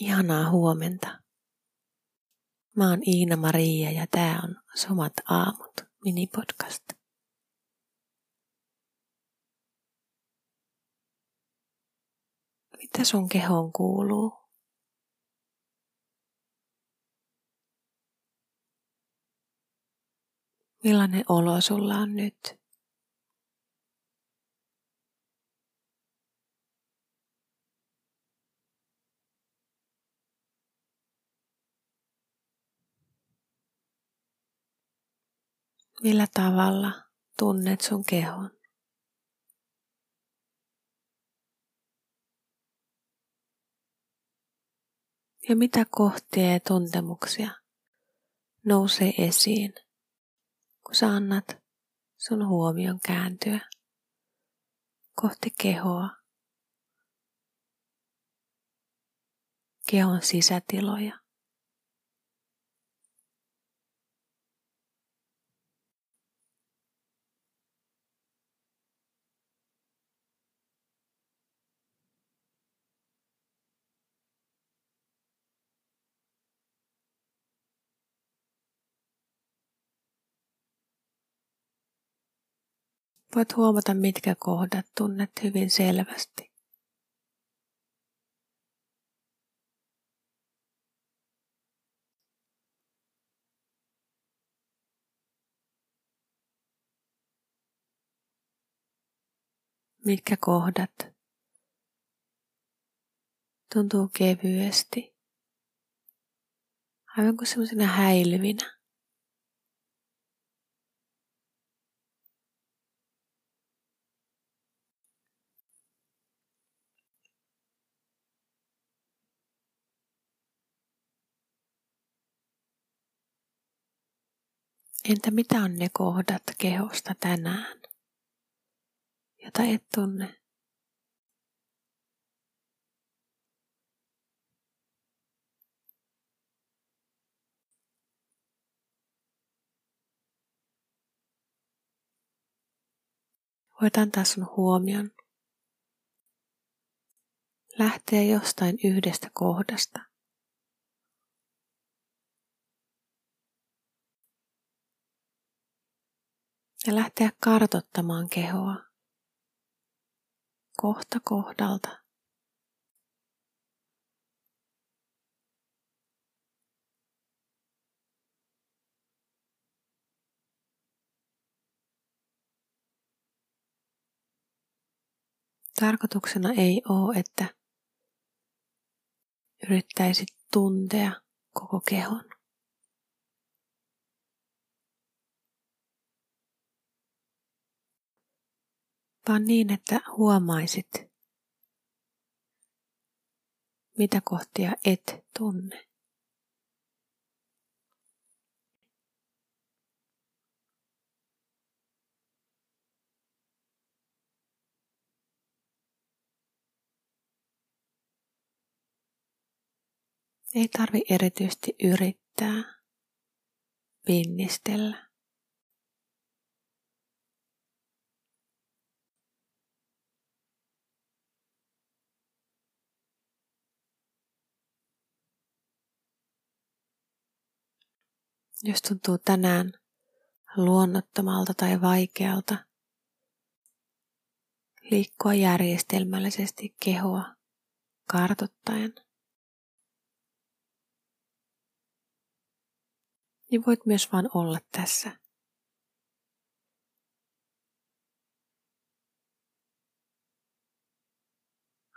Ihanaa huomenta. Mä oon Iina Maria ja tää on Somat aamut minipodcast. Mitä sun kehon kuuluu? Millainen olo sulla on nyt? Millä tavalla tunnet sun kehon? Ja mitä kohtia ja tuntemuksia nousee esiin, kun sä annat sun huomion kääntyä kohti kehoa, kehon sisätiloja. Voit huomata, mitkä kohdat tunnet hyvin selvästi. Mitkä kohdat tuntuu kevyesti, aivan kuin semmoisena häilyvinä. Entä mitä on ne kohdat kehosta tänään, jota et tunne? Voit antaa sun huomion. Lähteä jostain yhdestä kohdasta – ja lähteä kartottamaan kehoa kohta kohdalta. Tarkoituksena ei ole, että yrittäisit tuntea koko kehon. Vaan niin, että huomaisit, mitä kohtia et tunne. Ei tarvi erityisesti yrittää, pinnistellä. Jos tuntuu tänään luonnottomalta tai vaikealta, liikkua järjestelmällisesti kehoa kartottaen, niin voit myös vain olla tässä.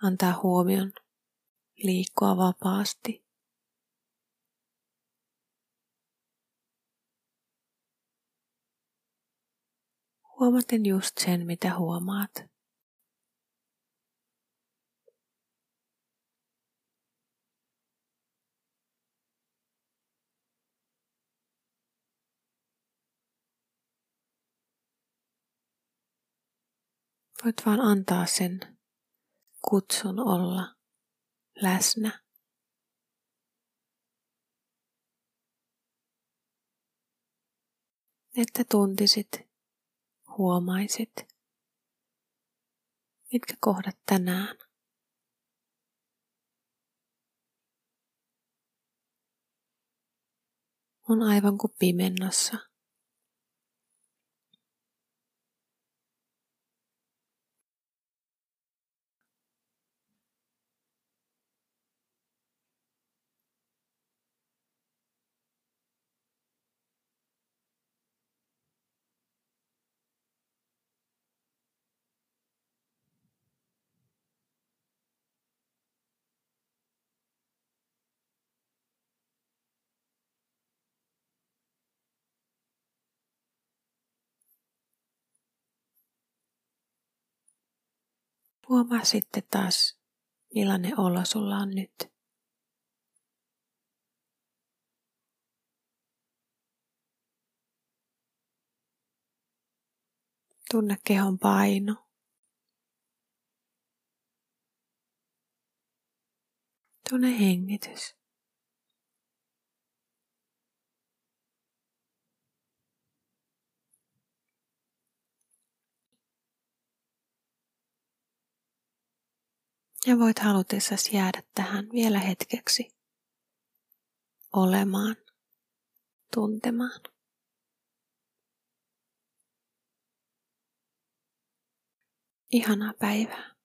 Antaa huomion liikkua vapaasti. Huomaten just sen, mitä huomaat. Voit vaan antaa sen kutsun olla läsnä. Että tuntisit huomaisit? Mitkä kohdat tänään? On aivan kuin pimennossa. Huomaa sitten taas, millainen olo sulla on nyt. Tunne kehon paino. Tunne hengitys. Ja voit halutessasi jäädä tähän vielä hetkeksi olemaan, tuntemaan. Ihanaa päivää.